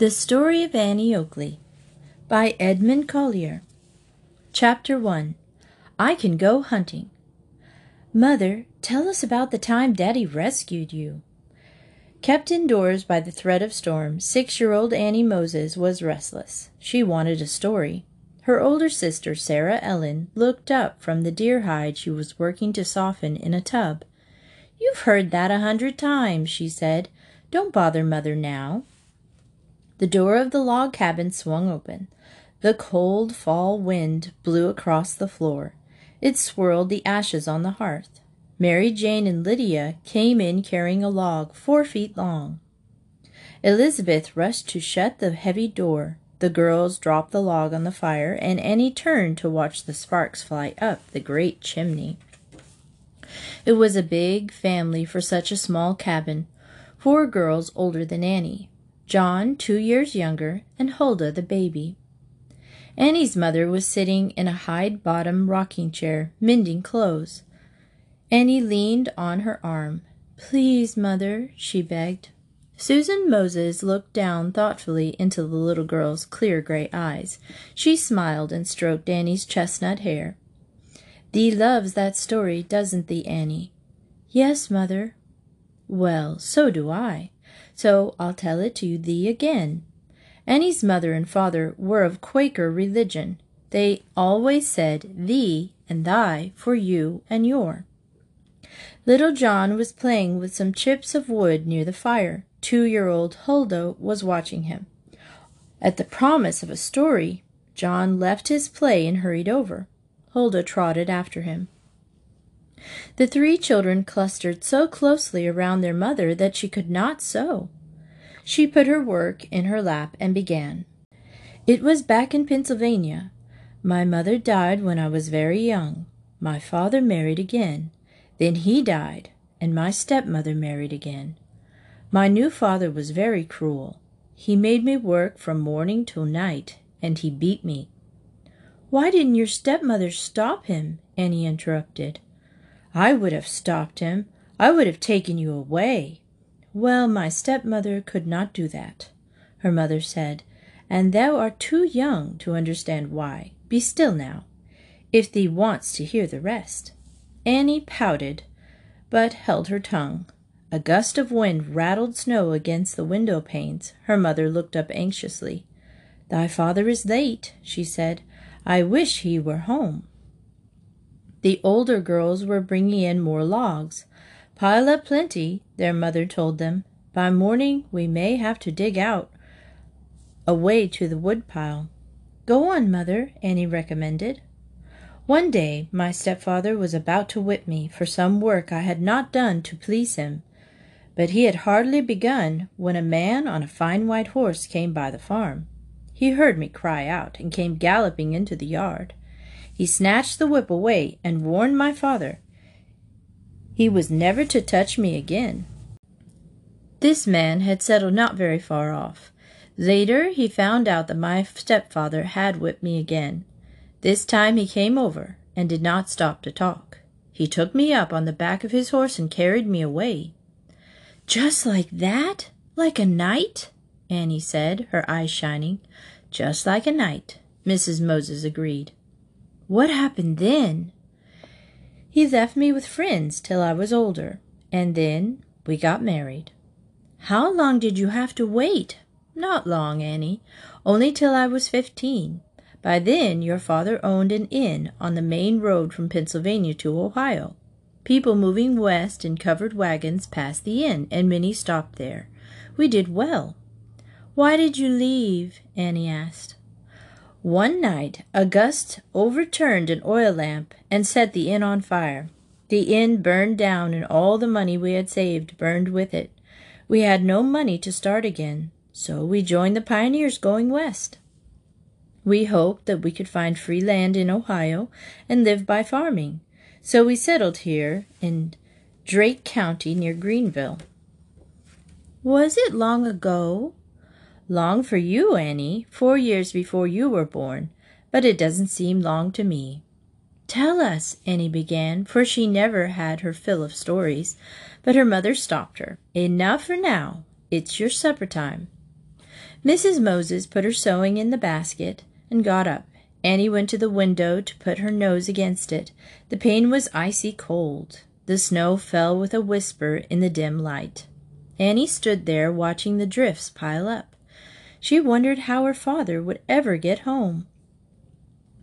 The Story of Annie Oakley by Edmund Collier. Chapter 1 I Can Go Hunting. Mother, tell us about the time Daddy rescued you. Kept indoors by the threat of storm, six year old Annie Moses was restless. She wanted a story. Her older sister, Sarah Ellen, looked up from the deer hide she was working to soften in a tub. You've heard that a hundred times, she said. Don't bother Mother now. The door of the log cabin swung open. The cold fall wind blew across the floor. It swirled the ashes on the hearth. Mary Jane and Lydia came in carrying a log four feet long. Elizabeth rushed to shut the heavy door. The girls dropped the log on the fire, and Annie turned to watch the sparks fly up the great chimney. It was a big family for such a small cabin. Four girls older than Annie. John, two years younger, and Huldah, the baby. Annie's mother was sitting in a hide bottom rocking chair, mending clothes. Annie leaned on her arm. Please, mother, she begged. Susan Moses looked down thoughtfully into the little girl's clear gray eyes. She smiled and stroked Annie's chestnut hair. Thee loves that story, doesn't thee, Annie? Yes, mother. Well, so do I. So I'll tell it to thee again. Annie's mother and father were of Quaker religion. They always said thee and thy for you and your. Little John was playing with some chips of wood near the fire. Two year old Huldah was watching him. At the promise of a story, John left his play and hurried over. Huldah trotted after him. The three children clustered so closely around their mother that she could not sew. She put her work in her lap and began. It was back in Pennsylvania. My mother died when I was very young. My father married again. Then he died, and my stepmother married again. My new father was very cruel. He made me work from morning till night, and he beat me. Why didn't your stepmother stop him? Annie interrupted. I would have stopped him. I would have taken you away. Well, my stepmother could not do that, her mother said, and thou art too young to understand why. Be still now, if thee wants to hear the rest. Annie pouted, but held her tongue. A gust of wind rattled snow against the window panes. Her mother looked up anxiously. Thy father is late, she said. I wish he were home. The older girls were bringing in more logs. Pile up plenty, their mother told them. By morning we may have to dig out a way to the woodpile. Go on, mother, Annie recommended. One day my stepfather was about to whip me for some work I had not done to please him. But he had hardly begun when a man on a fine white horse came by the farm. He heard me cry out and came galloping into the yard. He snatched the whip away and warned my father he was never to touch me again. This man had settled not very far off. Later he found out that my stepfather had whipped me again. This time he came over and did not stop to talk. He took me up on the back of his horse and carried me away. Just like that? Like a knight? Annie said, her eyes shining. Just like a knight, Mrs. Moses agreed. What happened then? He left me with friends till I was older, and then we got married. How long did you have to wait? Not long, Annie, only till I was fifteen. By then your father owned an inn on the main road from Pennsylvania to Ohio. People moving west in covered wagons passed the inn, and many stopped there. We did well. Why did you leave? Annie asked. One night a gust overturned an oil lamp and set the inn on fire. The inn burned down, and all the money we had saved burned with it. We had no money to start again, so we joined the pioneers going west. We hoped that we could find free land in Ohio and live by farming, so we settled here in Darke County near Greenville. Was it long ago? Long for you, Annie, four years before you were born, but it doesn't seem long to me. Tell us, Annie began, for she never had her fill of stories, but her mother stopped her. Enough for now. It's your supper time. Mrs. Moses put her sewing in the basket and got up. Annie went to the window to put her nose against it. The pane was icy cold. The snow fell with a whisper in the dim light. Annie stood there watching the drifts pile up. She wondered how her father would ever get home.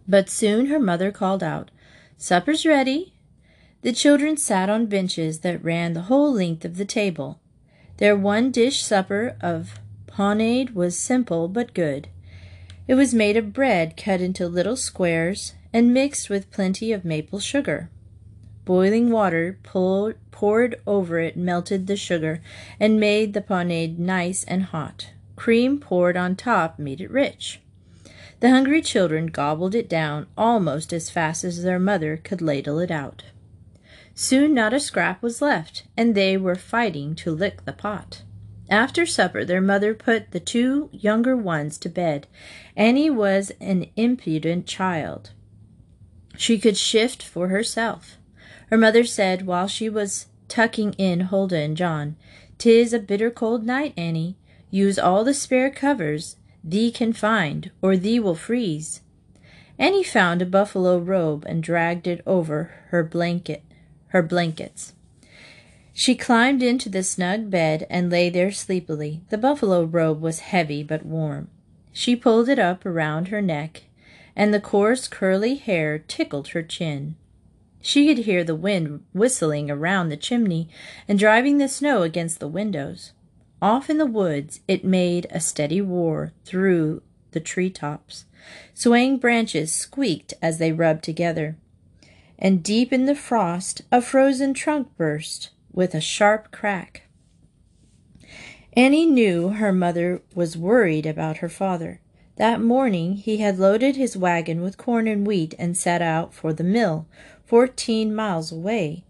But soon her mother called out, Supper's ready. The children sat on benches that ran the whole length of the table. Their one dish supper of Paunade was simple but good. It was made of bread cut into little squares and mixed with plenty of maple sugar. Boiling water poured, over it melted the sugar and made the paunade nice and hot. Cream poured on top made it rich. The hungry children gobbled it down almost as fast as their mother could ladle it out. Soon not a scrap was left, and they were fighting to lick the pot. After supper, their mother put the two younger ones to bed. Annie was an impudent child. She could shift for herself. Her mother said while she was tucking in Huldah and John, "'Tis a bitter cold night, Annie. Use all the spare covers thee can find, or thee will freeze." Annie found a buffalo robe and dragged it over her blanket, her blankets. She climbed into the snug bed and lay there sleepily. The buffalo robe was heavy but warm. She pulled it up around her neck, and the coarse curly hair tickled her chin. She could hear the wind whistling around the chimney and driving the snow against the windows. Off in the woods it made a steady roar through the tree tops. Swaying branches squeaked as they rubbed together. And deep in the frost a frozen trunk burst with a sharp crack. Annie knew her mother was worried about her father. That morning he had loaded his wagon with corn and wheat and set out for the mill, fourteen miles away.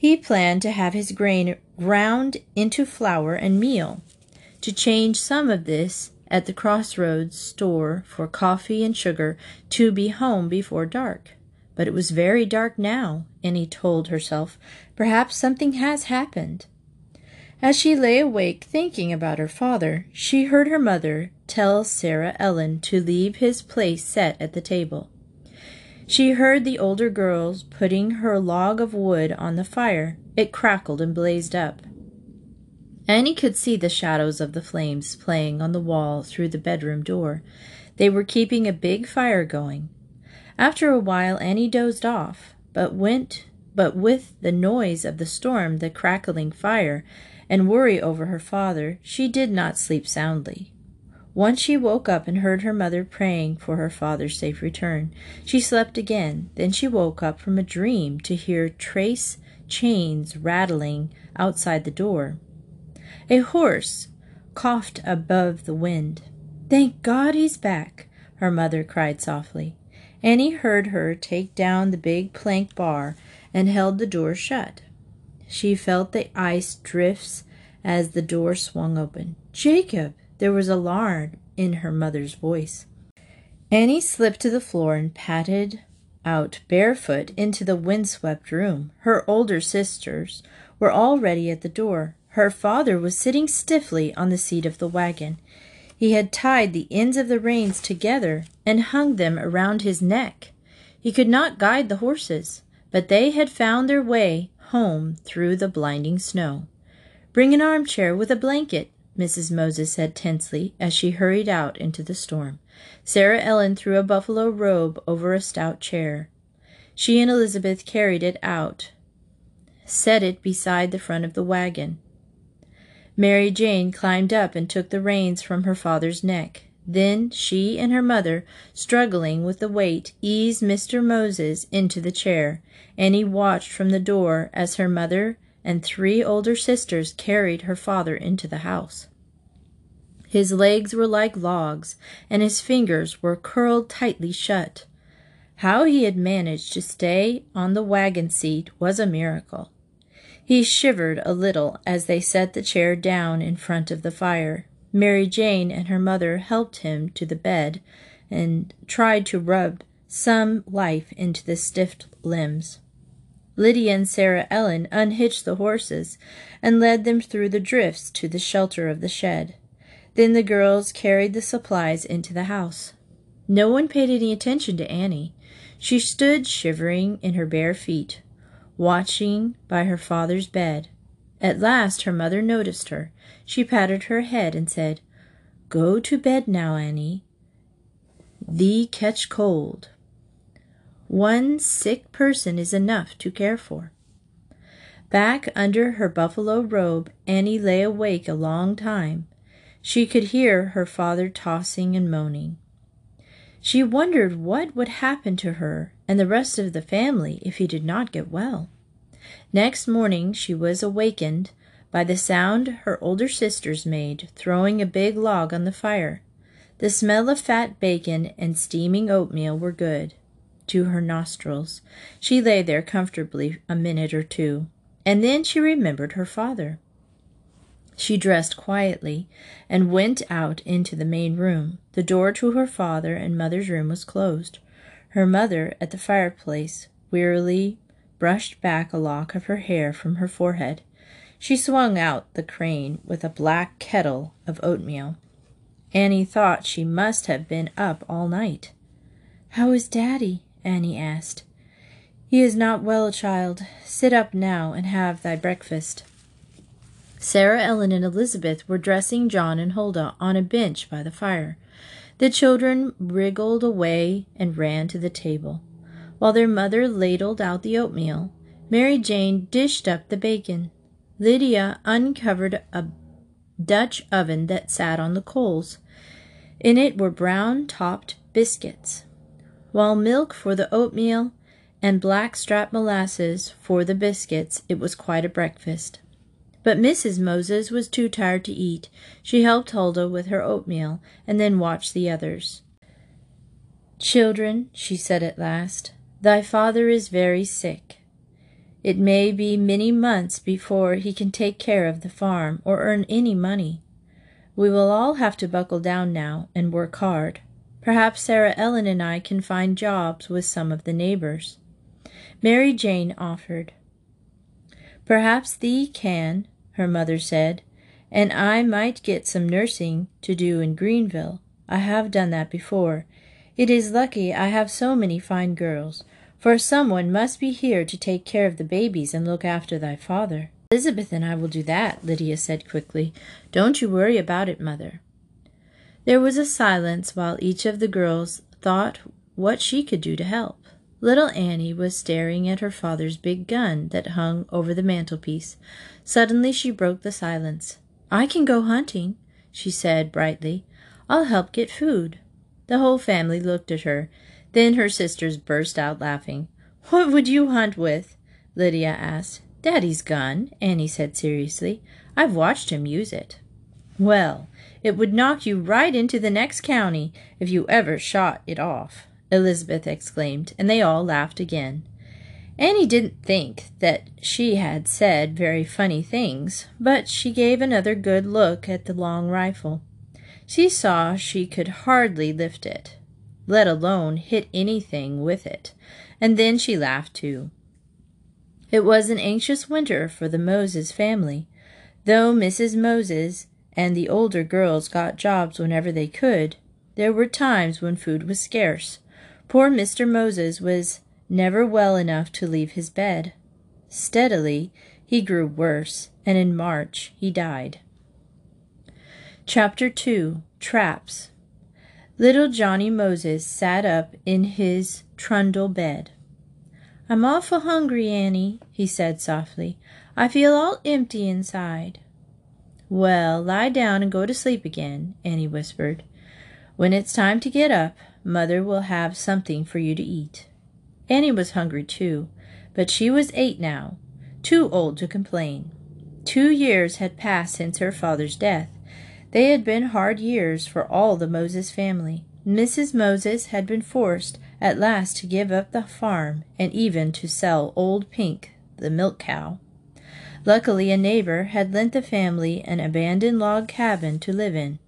He planned to have his grain ground into flour and meal, to change some of this at the crossroads store for coffee and sugar, to be home before dark. But it was very dark now, Annie told herself. Perhaps something has happened. As she lay awake thinking about her father, she heard her mother tell Sarah Ellen to leave his place set at the table. She heard the older girls putting her log of wood on the fire. It crackled and blazed up. Annie could see the shadows of the flames playing on the wall through the bedroom door. They were keeping a big fire going. After a while Annie dozed off, but went but with the noise of the storm, the crackling fire, and worry over her father, she did not sleep soundly. Once she woke up and heard her mother praying for her father's safe return. She slept again. Then she woke up from a dream to hear trace chains rattling outside the door. A horse coughed above the wind. Thank God he's back, her mother cried softly. Annie heard her take down the big plank bar and held the door shut. She felt the ice drifts as the door swung open. Jacob! There was alarm in her mother's voice. Annie slipped to the floor and patted out barefoot into the windswept room. Her older sisters were already at the door. Her father was sitting stiffly on the seat of the wagon. He had tied the ends of the reins together and hung them around his neck. He could not guide the horses, but they had found their way home through the blinding snow. Bring an armchair with a blanket, Mrs. Moses said tensely as she hurried out into the storm. Sarah Ellen threw a buffalo robe over a stout chair. She and Elizabeth carried it out, set it beside the front of the wagon. Mary Jane climbed up and took the reins from her father's neck. Then she and her mother, struggling with the weight, eased Mr. Moses into the chair. Annie watched from the door as her mother and three older sisters carried her father into the house. His legs were like logs, and his fingers were curled tightly shut. How he had managed to stay on the wagon seat was a miracle. He shivered a little as they set the chair down in front of the fire. Mary Jane and her mother helped him to the bed and tried to rub some life into the stiff limbs. Lydia and Sarah Ellen unhitched the horses and led them through the drifts to the shelter of the shed. Then the girls carried the supplies into the house. No one paid any attention to Annie. She stood shivering in her bare feet, watching by her father's bed. At last her mother noticed her. She patted her head and said, Go to bed now, Annie. Thee catch cold. One sick person is enough to care for. Back under her buffalo robe, Annie lay awake a long time. She could hear her father tossing and moaning. She wondered what would happen to her and the rest of the family if he did not get well. Next morning she was awakened by the sound her older sisters made, throwing a big log on the fire. The smell of fat bacon and steaming oatmeal were good to her nostrils. She lay there comfortably a minute or two, and then she remembered her father. She dressed quietly and went out into the main room. The door to her father and mother's room was closed. Her mother, at the fireplace, wearily brushed back a lock of her hair from her forehead. She swung out the crane with a black kettle of oatmeal. Annie thought she must have been up all night. How is Daddy? Annie asked. He is not well, child. Sit up now and have thy breakfast. Sarah Ellen and Elizabeth were dressing John and Huldah on a bench by the fire. The children wriggled away and ran to the table. While their mother ladled out the oatmeal, Mary Jane dished up the bacon. Lydia uncovered a Dutch oven that sat on the coals. In it were brown topped biscuits, while milk for the oatmeal and blackstrap molasses for the biscuits. It was quite a breakfast. But Mrs. Moses was too tired to eat. She helped Huldah with her oatmeal and then watched the others. Children, she said at last, thy father is very sick. It may be many months before he can take care of the farm or earn any money. We will all have to buckle down now and work hard. Perhaps Sarah Ellen and I can find jobs with some of the neighbors. Mary Jane offered. Perhaps thee can, her mother said, and I might get some nursing to do in Greenville. I have done that before. It is lucky I have so many fine girls, for someone must be here to take care of the babies and look after thy father. Elizabeth and I will do that, Lydia said quickly. Don't you worry about it, mother. There was a silence while each of the girls thought what she could do to help. Little Annie was staring at her father's big gun that hung over the mantelpiece. Suddenly she broke the silence. I can go hunting, she said brightly. I'll help get food. The whole family looked at her. Then her sisters burst out laughing. What would you hunt with? Lydia asked. Daddy's gun, Annie said seriously. I've watched him use it. Well, it would knock you right into the next county if you ever shot it off. Elizabeth exclaimed, and they all laughed again. Annie didn't think that she had said very funny things, but she gave another good look at the long rifle. She saw she could hardly lift it, let alone hit anything with it, and then she laughed too. It was an anxious winter for the Moses family. Though Mrs. Moses and the older girls got jobs whenever they could, there were times when food was scarce. Poor Mr. Moses was never well enough to leave his bed. Steadily he grew worse, and in March he died. Chapter 2 Traps Little Johnny Moses sat up in his trundle bed. I'm awful hungry, Annie, he said softly. I feel all empty inside. Well, lie down and go to sleep again, Annie whispered. When it's time to get up, Mother will have something for you to eat. Annie was hungry too, but she was eight now, too old to complain. Two years had passed since her father's death. They had been hard years for all the Moses family. Mrs. Moses had been forced at last to give up the farm and even to sell old Pink, the milk cow. Luckily, a neighbor had lent the family an abandoned log cabin to live in.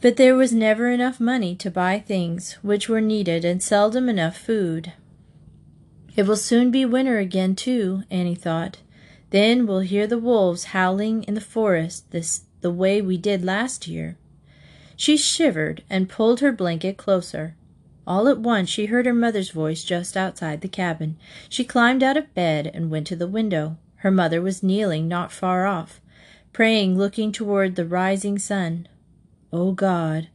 But there was never enough money to buy things which were needed and seldom enough food. It will soon be winter again, too, Annie thought. Then we'll hear the wolves howling in the forest this the way we did last year. She shivered and pulled her blanket closer. All at once she heard her mother's voice just outside the cabin. She climbed out of bed and went to the window. Her mother was kneeling not far off, praying, looking toward the rising sun. O God,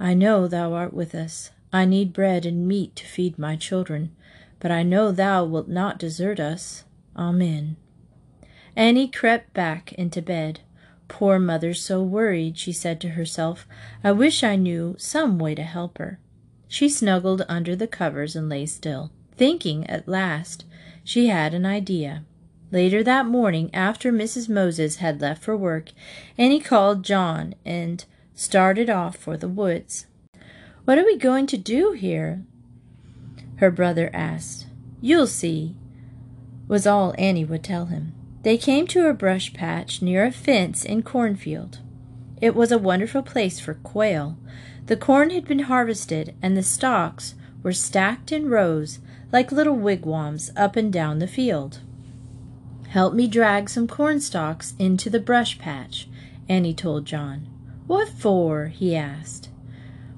I know thou art with us. I need bread and meat to feed my children, but I know thou wilt not desert us. Amen. Annie crept back into bed. Poor mother, so worried, she said to herself. I wish I knew some way to help her. She snuggled under the covers and lay still, thinking at last she had an idea. Later that morning, after Mrs. Moses had left for work, Annie called John and started off for the woods. What are we going to do here? Her brother asked. You'll see, was all Annie would tell him. They came to a brush patch near a fence in cornfield. It was a wonderful place for quail. The corn had been harvested, and the stalks were stacked in rows like little wigwams up and down the field. Help me drag some corn stalks into the brush patch, Annie told John. What for? he asked.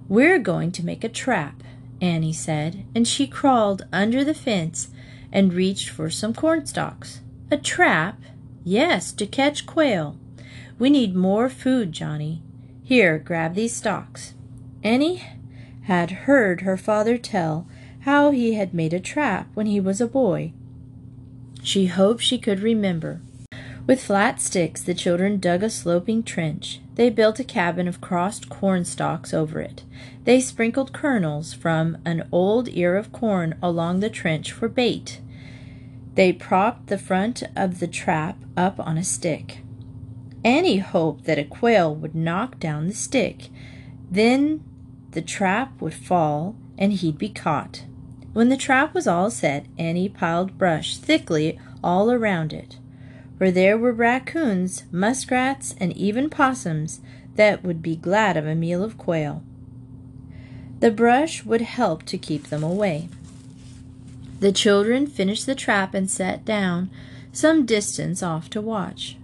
We're going to make a trap, Annie said, and she crawled under the fence and reached for some corn stalks. A trap? Yes, to catch quail. We need more food, Johnny. Here, grab these stalks. Annie had heard her father tell how he had made a trap when he was a boy. She hoped she could remember. With flat sticks, the children dug a sloping trench. They built a cabin of crossed corn stalks over it. They sprinkled kernels from an old ear of corn along the trench for bait. They propped the front of the trap up on a stick. Annie hoped that a quail would knock down the stick. Then the trap would fall and he'd be caught. When the trap was all set, Annie piled brush thickly all around it, for there were raccoons, muskrats, and even possums that would be glad of a meal of quail. The brush would help to keep them away. The children finished the trap and sat down some distance off to watch.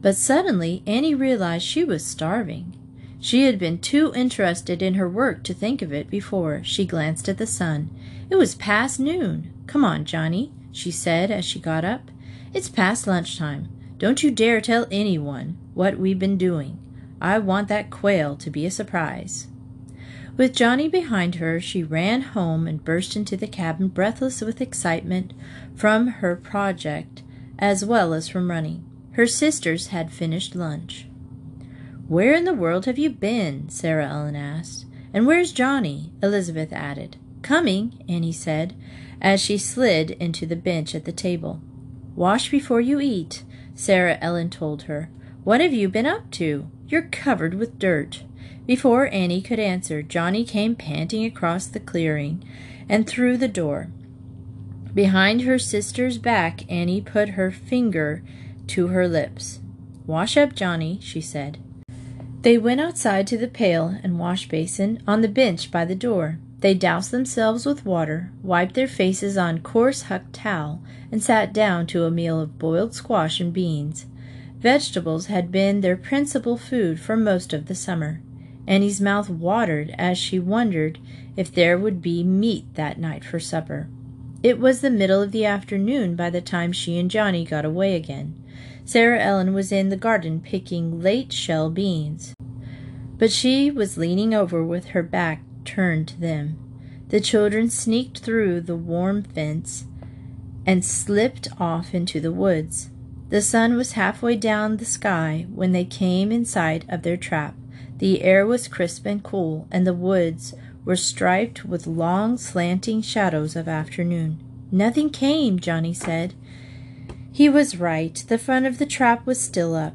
But suddenly Annie realized she was starving. She had been too interested in her work to think of it before. She glanced at the sun. It was past noon. Come on, Johnny, she said as she got up. It's past lunchtime. Don't you dare tell anyone what we've been doing. I want that quail to be a surprise. With Johnny behind her, she ran home and burst into the cabin, breathless with excitement from her project as well as from running. Her sisters had finished lunch. Where in the world have you been? Sarah Ellen asked. And where's Johnny? Elizabeth added. Coming, Annie said, as she slid into the bench at the table. Wash before you eat, Sarah Ellen told her. What have you been up to? You're covered with dirt. Before Annie could answer, Johnny came panting across the clearing and through the door. Behind her sister's back, Annie put her finger to her lips. Wash up, Johnny, she said. They went outside to the pail and wash basin on the bench by the door. They doused themselves with water, wiped their faces on coarse huck towel, and sat down to a meal of boiled squash and beans. Vegetables had been their principal food for most of the summer. Annie's mouth watered as she wondered if there would be meat that night for supper. It was the middle of the afternoon by the time she and Johnny got away again. Sarah Ellen was in the garden picking late shell beans, but she was leaning over with her back turned to them. The children sneaked through the worm fence and slipped off into the woods. The sun was halfway down the sky when they came in sight of their trap. The air was crisp and cool, and the woods were striped with long slanting shadows of afternoon. Nothing came, Johnny said. He was right. The front of the trap was still up.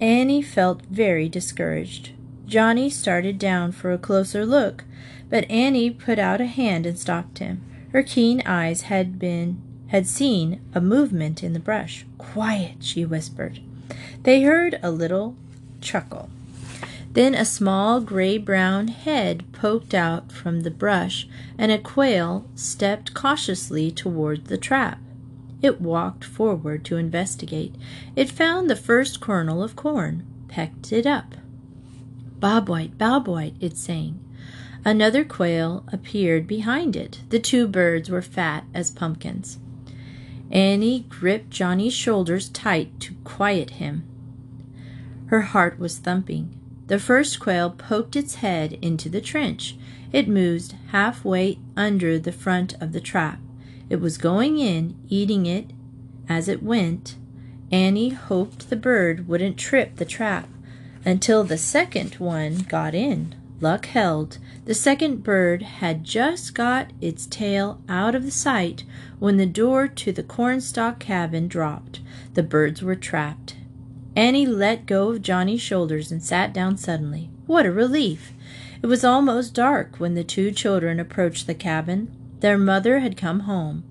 Annie felt very discouraged. Johnny started down for a closer look, but Annie put out a hand and stopped him. Her keen eyes had been had seen a movement in the brush. Quiet, she whispered. They heard a little chuckle. Then a small gray brown head poked out from the brush, and a quail stepped cautiously toward the trap. It walked forward to investigate. It found the first kernel of corn. pecked it up. Bob White, Bob White, it sang. Another quail appeared behind it. The two birds were fat as pumpkins. Annie gripped Johnny's shoulders tight to quiet him. Her heart was thumping. The first quail poked its head into the trench. It moved halfway under the front of the trap. It was going in, eating it as it went. Annie hoped the bird wouldn't trip the trap until the second one got in. Luck held. The second bird had just got its tail out of the sight when the door to the cornstalk cabin dropped. The birds were trapped. Annie let go of Johnny's shoulders and sat down suddenly. What a relief! It was almost dark when the two children approached the cabin. Their mother had come home.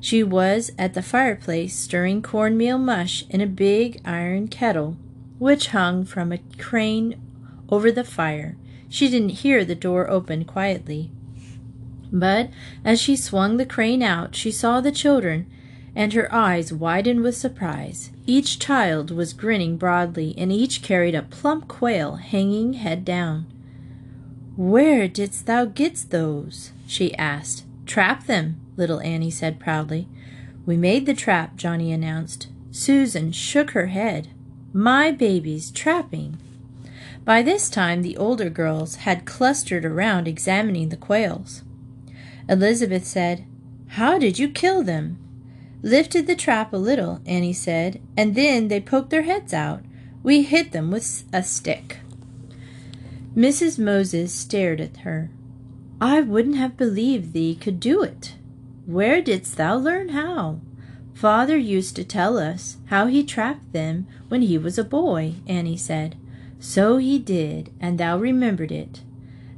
She was at the fireplace stirring cornmeal mush in a big iron kettle, which hung from a crane over the fire. She didn't hear the door open quietly. But as she swung the crane out, she saw the children, and her eyes widened with surprise. Each child was grinning broadly, and each carried a plump quail hanging head down. Where didst thou get those? she asked. Trap them, little Annie said proudly. We made the trap, Johnny announced. Susan shook her head. My baby's trapping. By this time, the older girls had clustered around examining the quails. Elizabeth said, How did you kill them? Lifted the trap a little, Annie said, and then they poked their heads out. We hit them with a stick. Mrs. Moses stared at her. I wouldn't have believed thee could do it. Where didst thou learn how? Father used to tell us how he trapped them when he was a boy, Annie said. So he did, and thou remembered it.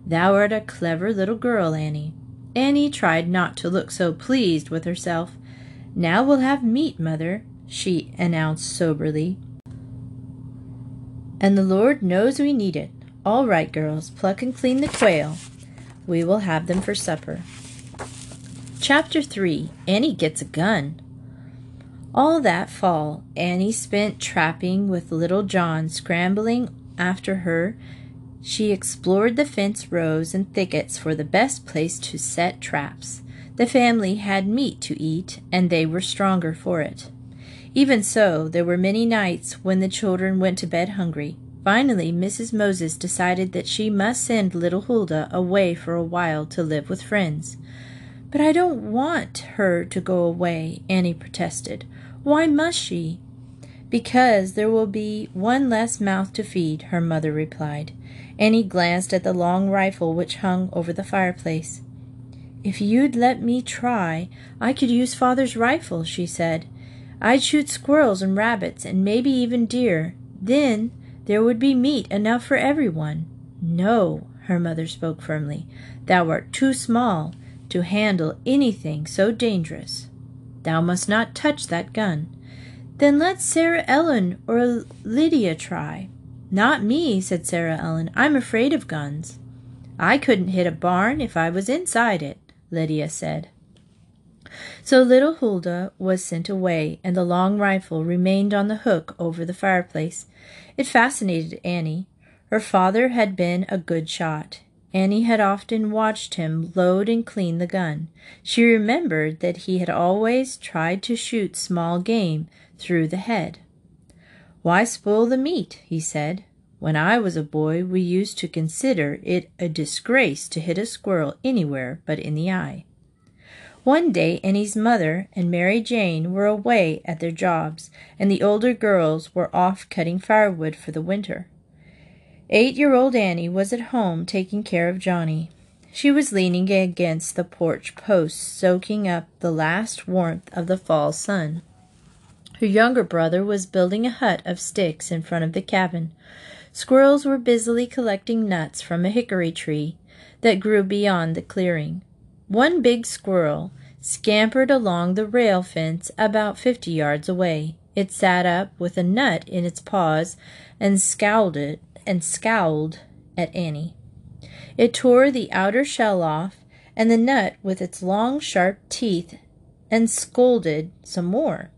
Thou art a clever little girl, Annie. Annie tried not to look so pleased with herself. Now we'll have meat, mother, she announced soberly. And the Lord knows we need it. All right, girls, pluck and clean the quail. We will have them for supper. Chapter 3 Annie Gets a Gun. All that fall, Annie spent trapping with Little John, scrambling after her, she explored the fence rows and thickets for the best place to set traps. The family had meat to eat, and they were stronger for it. Even so, there were many nights when the children went to bed hungry. Finally, Mrs. Moses decided that she must send little Huldah away for a while to live with friends. But I don't want her to go away, Annie protested. Why must she? Because there will be one less mouth to feed, her mother replied. Annie glanced at the long rifle which hung over the fireplace. If you'd let me try, I could use father's rifle, she said. I'd shoot squirrels and rabbits and maybe even deer. Then there would be meat enough for everyone. No, her mother spoke firmly. Thou art too small to handle anything so dangerous. Thou must not touch that gun. Then let Sarah Ellen or Lydia try. Not me, said Sarah Ellen. I'm afraid of guns. I couldn't hit a barn if I was inside it, Lydia said. So little Huldah was sent away, and the long rifle remained on the hook over the fireplace. It fascinated Annie. Her father had been a good shot. Annie had often watched him load and clean the gun. She remembered that he had always tried to shoot small game through the head. Why spoil the meat? he said. When I was a boy, we used to consider it a disgrace to hit a squirrel anywhere but in the eye. One day Annie's mother and Mary Jane were away at their jobs, and the older girls were off cutting firewood for the winter. Eight year old Annie was at home taking care of Johnny. She was leaning against the porch post, soaking up the last warmth of the fall sun. Her younger brother was building a hut of sticks in front of the cabin. Squirrels were busily collecting nuts from a hickory tree that grew beyond the clearing. One big squirrel scampered along the rail fence about fifty yards away. It sat up with a nut in its paws and scowled it and scowled at Annie. It tore the outer shell off and the nut with its long, sharp teeth and scolded some more.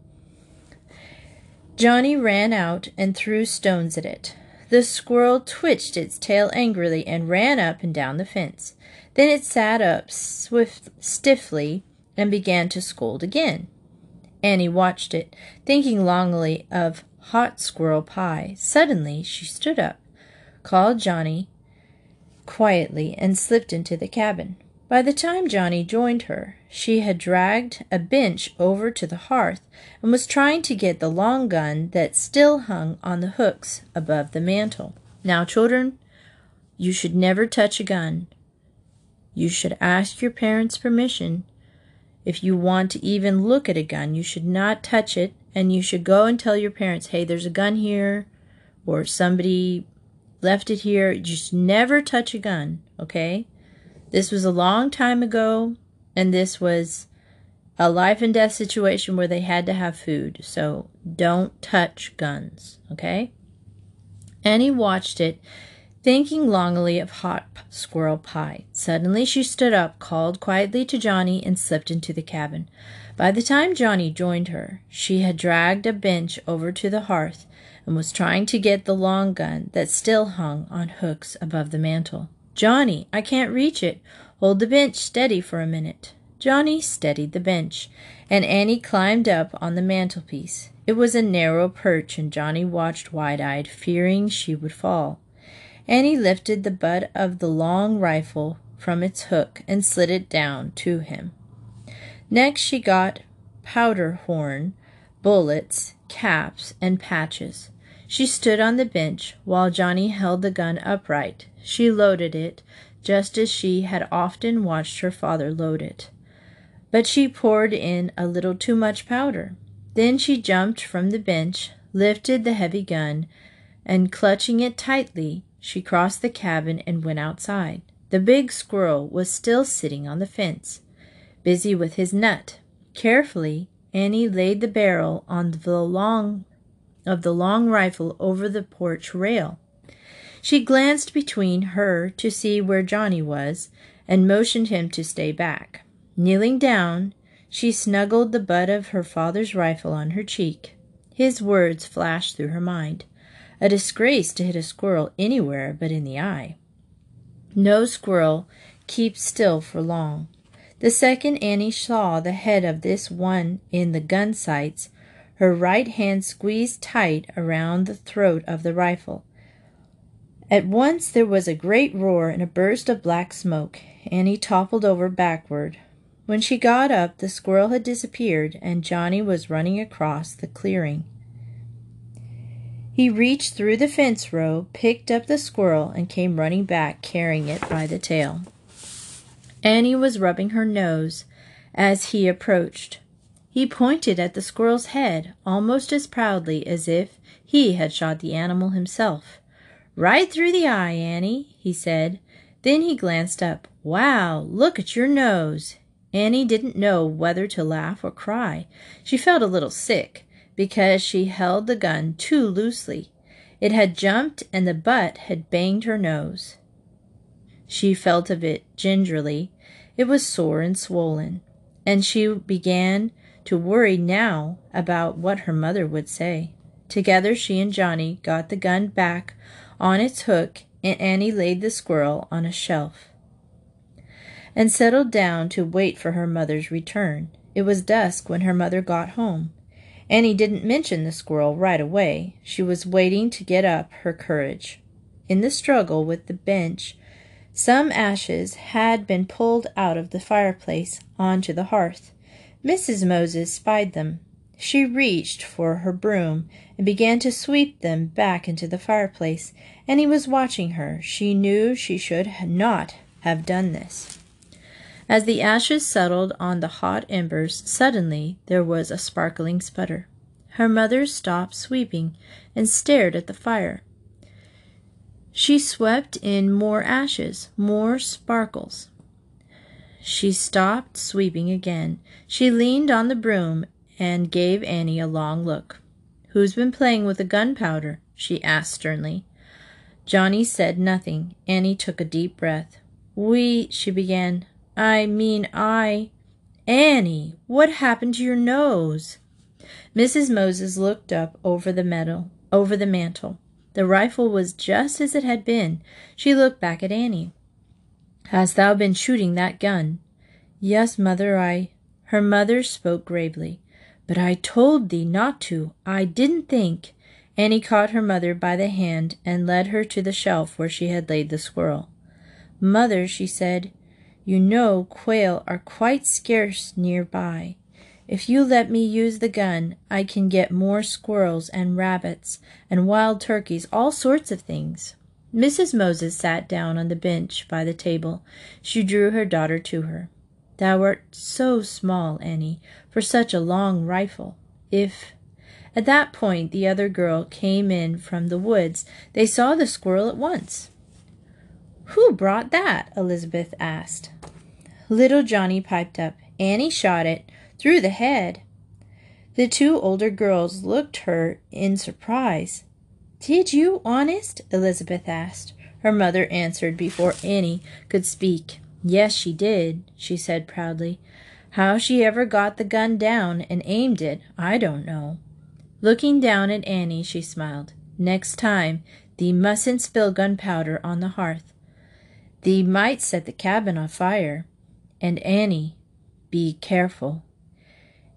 Johnny ran out and threw stones at it. The squirrel twitched its tail angrily and ran up and down the fence. Then it sat up swift, stiffly and began to scold again. Annie watched it, thinking longingly of hot squirrel pie. Suddenly she stood up, called Johnny quietly, and slipped into the cabin. By the time Johnny joined her, she had dragged a bench over to the hearth and was trying to get the long gun that still hung on the hooks above the mantel. Now, children, you should never touch a gun. You should ask your parents' permission. If you want to even look at a gun, you should not touch it, and you should go and tell your parents, hey, there's a gun here, or somebody left it here. Just never touch a gun, okay? This was a long time ago, and this was a life and death situation where they had to have food. So don't touch guns, okay? Annie watched it, thinking longingly of hot squirrel pie. Suddenly she stood up, called quietly to Johnny, and slipped into the cabin. By the time Johnny joined her, she had dragged a bench over to the hearth and was trying to get the long gun that still hung on hooks above the mantel. Johnny, I can't reach it. Hold the bench steady for a minute. Johnny steadied the bench, and Annie climbed up on the mantelpiece. It was a narrow perch, and Johnny watched wide eyed, fearing she would fall. Annie lifted the butt of the long rifle from its hook and slid it down to him. Next, she got powder horn, bullets, caps, and patches. She stood on the bench while Johnny held the gun upright. She loaded it, just as she had often watched her father load it. But she poured in a little too much powder. Then she jumped from the bench, lifted the heavy gun, and clutching it tightly, she crossed the cabin and went outside. The big squirrel was still sitting on the fence, busy with his nut. Carefully, Annie laid the barrel on the long of the long rifle over the porch rail. She glanced between her to see where Johnny was, and motioned him to stay back. Kneeling down, she snuggled the butt of her father's rifle on her cheek. His words flashed through her mind. A disgrace to hit a squirrel anywhere but in the eye. No squirrel keeps still for long. The second Annie saw the head of this one in the gun sights, her right hand squeezed tight around the throat of the rifle. At once there was a great roar and a burst of black smoke. Annie toppled over backward. When she got up, the squirrel had disappeared, and Johnny was running across the clearing. He reached through the fence row, picked up the squirrel, and came running back, carrying it by the tail. Annie was rubbing her nose as he approached. He pointed at the squirrel's head almost as proudly as if he had shot the animal himself. Right through the eye, Annie, he said. Then he glanced up. Wow, look at your nose. Annie didn't know whether to laugh or cry. She felt a little sick because she held the gun too loosely. It had jumped and the butt had banged her nose. She felt of it gingerly. It was sore and swollen, and she began to worry now about what her mother would say. Together she and Johnny got the gun back on its hook, and Annie laid the squirrel on a shelf and settled down to wait for her mother's return. It was dusk when her mother got home. Annie didn't mention the squirrel right away. She was waiting to get up her courage. In the struggle with the bench, some ashes had been pulled out of the fireplace onto the hearth. Mrs. Moses spied them. She reached for her broom and began to sweep them back into the fireplace. Annie was watching her. She knew she should not have done this. As the ashes settled on the hot embers, suddenly there was a sparkling sputter. Her mother stopped sweeping and stared at the fire. She swept in more ashes, more sparkles. She stopped sweeping again. She leaned on the broom and gave Annie a long look. Who's been playing with the gunpowder? she asked sternly. Johnny said nothing. Annie took a deep breath. We, she began. I mean, I. Annie, what happened to your nose? Mrs. Moses looked up over the metal, over the mantel. The rifle was just as it had been. She looked back at Annie. Hast thou been shooting that gun? Yes, mother, I. Her mother spoke gravely. But I told thee not to. I didn't think. Annie caught her mother by the hand and led her to the shelf where she had laid the squirrel. Mother, she said, you know quail are quite scarce near by. If you let me use the gun, I can get more squirrels and rabbits and wild turkeys, all sorts of things. Mrs. Moses sat down on the bench by the table. She drew her daughter to her. Thou art so small, Annie, for such a long rifle. If at that point the other girl came in from the woods, they saw the squirrel at once. Who brought that? Elizabeth asked. Little Johnny piped up. Annie shot it through the head. The two older girls looked her in surprise. Did you, honest? Elizabeth asked. Her mother answered before Annie could speak. Yes, she did, she said proudly. How she ever got the gun down and aimed it, I don't know. Looking down at Annie, she smiled. Next time, thee mustn't spill gunpowder on the hearth. Thee might set the cabin on fire. And Annie, be careful.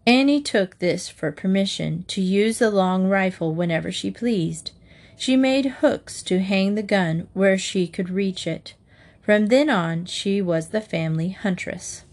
Annie took this for permission to use the long rifle whenever she pleased. She made hooks to hang the gun where she could reach it. From then on, she was the family huntress.